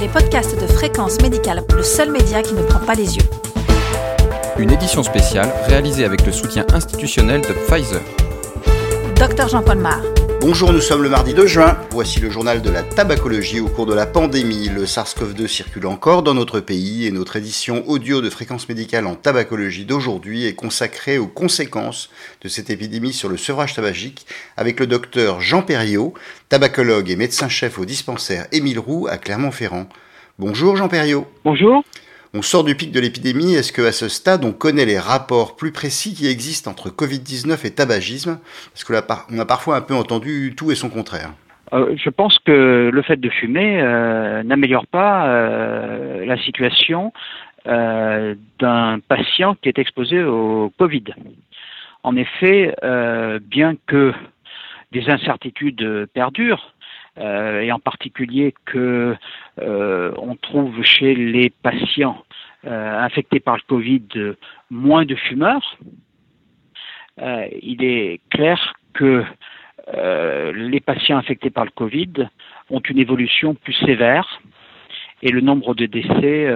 les podcasts de Fréquence Médicale, le seul média qui ne prend pas les yeux. Une édition spéciale réalisée avec le soutien institutionnel de Pfizer. Docteur Jean-Paul Mar. Bonjour, nous sommes le mardi 2 juin. Voici le journal de la tabacologie au cours de la pandémie. Le SARS-CoV-2 circule encore dans notre pays et notre édition audio de fréquence médicale en tabacologie d'aujourd'hui est consacrée aux conséquences de cette épidémie sur le sevrage tabagique avec le docteur Jean Perriot, tabacologue et médecin-chef au dispensaire Émile Roux à Clermont-Ferrand. Bonjour Jean Perriot. Bonjour. On sort du pic de l'épidémie. Est-ce qu'à ce stade, on connaît les rapports plus précis qui existent entre Covid-19 et tabagisme? Parce qu'on a parfois un peu entendu tout et son contraire. Euh, je pense que le fait de fumer euh, n'améliore pas euh, la situation d'un patient qui est exposé au Covid. En effet, bien que des incertitudes perdurent, euh, et en particulier que euh, on trouve chez les patients euh, infectés par le Covid moins de fumeurs, il est clair que les patients infectés par le Covid ont une évolution plus sévère et le nombre de décès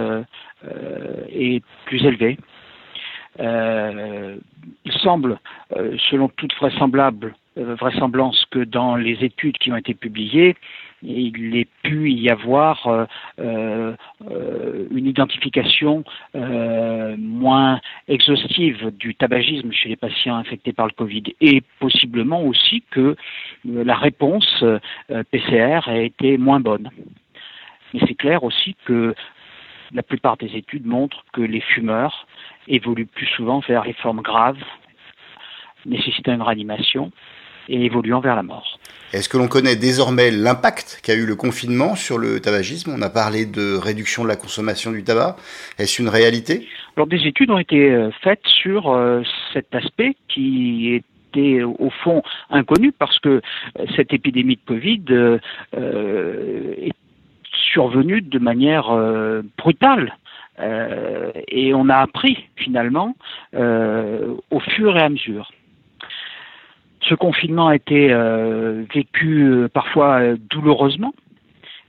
est plus élevé. il semble, selon toute vraisemblable, euh, vraisemblance que dans les études qui ont été publiées, il ait pu y avoir euh, euh, une identification moins exhaustive du tabagisme chez les patients infectés par le Covid et possiblement aussi que la réponse PCR a été moins bonne. Mais c'est clair aussi que la plupart des études montrent que les fumeurs évoluent plus souvent vers les formes graves, nécessitant une réanimation, et évoluant vers la mort. Est-ce que l'on connaît désormais l'impact qu'a eu le confinement sur le tabagisme? On a parlé de réduction de la consommation du tabac. Est-ce une réalité? Alors des études ont été euh, faites sur euh, cet aspect qui était au fond inconnu parce que euh, cette épidémie de Covid est survenue de manière brutale. et on a appris finalement au fur et à mesure. Ce confinement a été euh, vécu euh, parfois euh, douloureusement,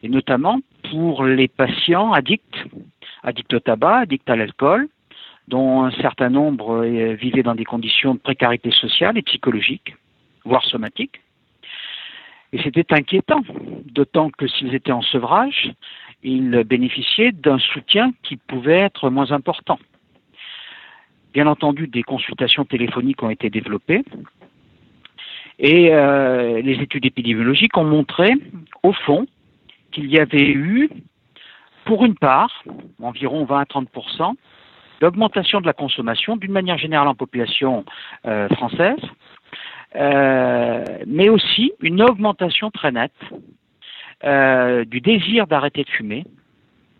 et notamment pour les patients addicts, addicts au tabac, addicts à l'alcool, dont un certain nombre vivaient dans des conditions de précarité sociale et psychologique, voire somatique. Et c'était inquiétant, d'autant que s'ils étaient en sevrage, ils bénéficiaient d'un soutien qui pouvait être moins important. Bien entendu, des consultations téléphoniques ont été développées, et euh, les études épidémiologiques ont montré, au fond, qu'il y avait eu, pour une part, environ 20 à 30% d'augmentation de la consommation d'une manière générale en population euh, française, euh, mais aussi une augmentation très nette du désir d'arrêter de fumer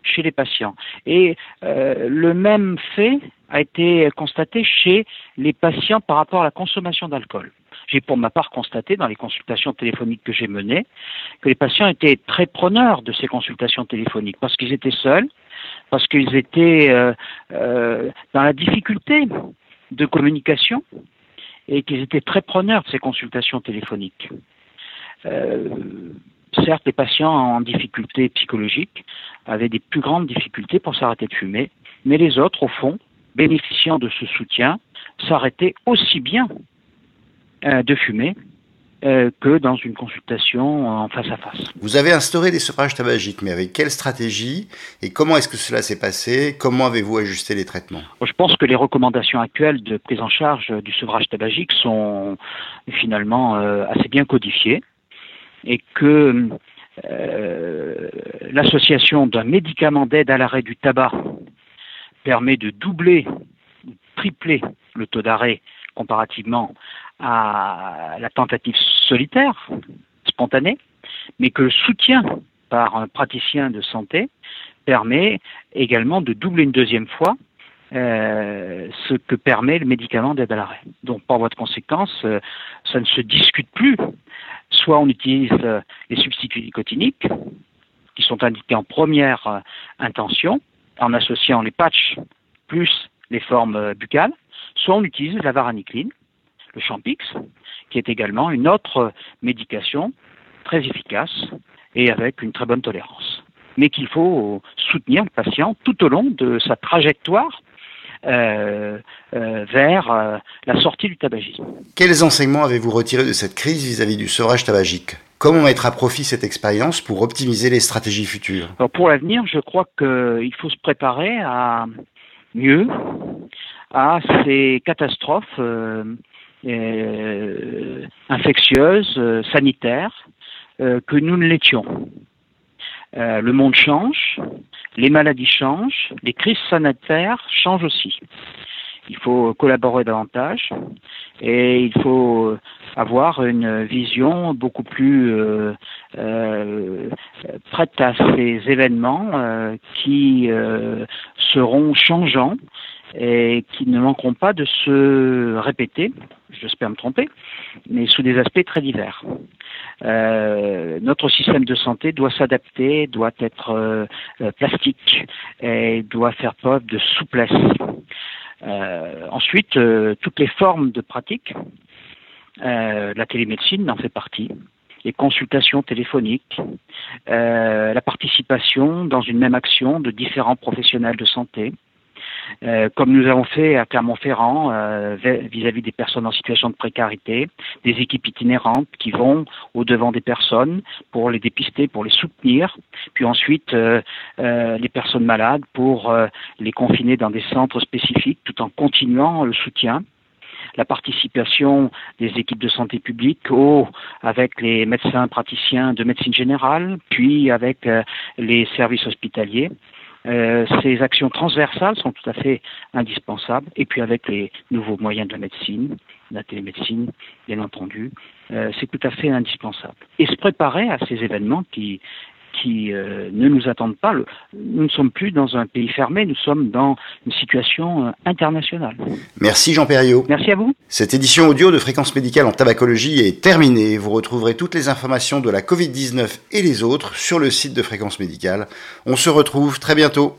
chez les patients. Et le même fait a été constaté chez les patients par rapport à la consommation d'alcool. J'ai pour ma part constaté dans les consultations téléphoniques que j'ai menées que les patients étaient très preneurs de ces consultations téléphoniques parce qu'ils étaient seuls, parce qu'ils étaient euh, euh, dans la difficulté de communication et qu'ils étaient très preneurs de ces consultations téléphoniques. Euh, certes, les patients en difficulté psychologique avaient des plus grandes difficultés pour s'arrêter de fumer, mais les autres, au fond, bénéficiant de ce soutien, s'arrêtaient aussi bien euh, de fumer euh, que dans une consultation en face à face. Vous avez instauré des sevrages tabagiques, mais avec quelle stratégie et comment est-ce que cela s'est passé? Comment avez-vous ajusté les traitements? Je pense que les recommandations actuelles de prise en charge du sevrage tabagique sont finalement euh, assez bien codifiées et que l'association d'un médicament d'aide à l'arrêt du tabac permet de doubler, tripler le taux d'arrêt comparativement à la tentative solitaire, spontanée, mais que le soutien par un praticien de santé permet également de doubler une deuxième fois euh, ce que permet le médicament d'aide à l'arrêt. Donc, par voie de conséquence, euh, ça ne se discute plus. Soit on utilise euh, les substituts nicotiniques, qui sont indiqués en première intention, en associant les patchs plus les formes buccales, soit on utilise la varenicline, le Champix, qui est également une autre médication très efficace et avec une très bonne tolérance. mais qu'il faut soutenir le patient tout au long de sa trajectoire euh, euh, vers euh, la sortie du tabagisme. Quels enseignements avez-vous retirés de cette crise vis-à-vis du sevrage tabagique? Comment mettre à profit cette expérience pour optimiser les stratégies futures? Pour l'avenir, je crois qu'il faut se préparer à mieux à ces catastrophes infectieuses, sanitaires, que nous ne l'étions. Euh, le monde change, les maladies changent, les crises sanitaires changent aussi. Il faut collaborer davantage et il faut avoir une vision beaucoup plus euh, euh, prête à ces événements qui seront changeants et qui ne manqueront pas de se répéter, j'espère me tromper, mais sous des aspects très divers. Euh, notre système de santé doit s'adapter, doit être euh, euh, plastique et doit faire preuve de souplesse. ensuite, toutes les formes de pratique, la télémédecine en fait partie les consultations téléphoniques, la participation dans une même action de différents professionnels de santé, euh, comme nous avons fait à Clermont-Ferrand euh, vis-à-vis des personnes en situation de précarité, des équipes itinérantes qui vont au devant des personnes pour les dépister, pour les soutenir, puis ensuite euh, les personnes malades pour les confiner dans des centres spécifiques tout en continuant le soutien la participation des équipes de santé publique au, avec les médecins praticiens de médecine générale, puis avec les services hospitaliers. Euh, ces actions transversales sont tout à fait indispensables. Et puis avec les nouveaux moyens de la médecine, la télémédecine, bien entendu, euh, c'est tout à fait indispensable. Et se préparer à ces événements qui qui euh, ne nous attendent pas. Nous ne sommes plus dans un pays fermé, nous sommes dans une situation internationale. Merci Jean Perriot. Merci à vous. Cette édition audio de Fréquence médicale en tabacologie est terminée. Vous retrouverez toutes les informations de la Covid-19 et les autres sur le site de Fréquence médicale. On se retrouve très bientôt.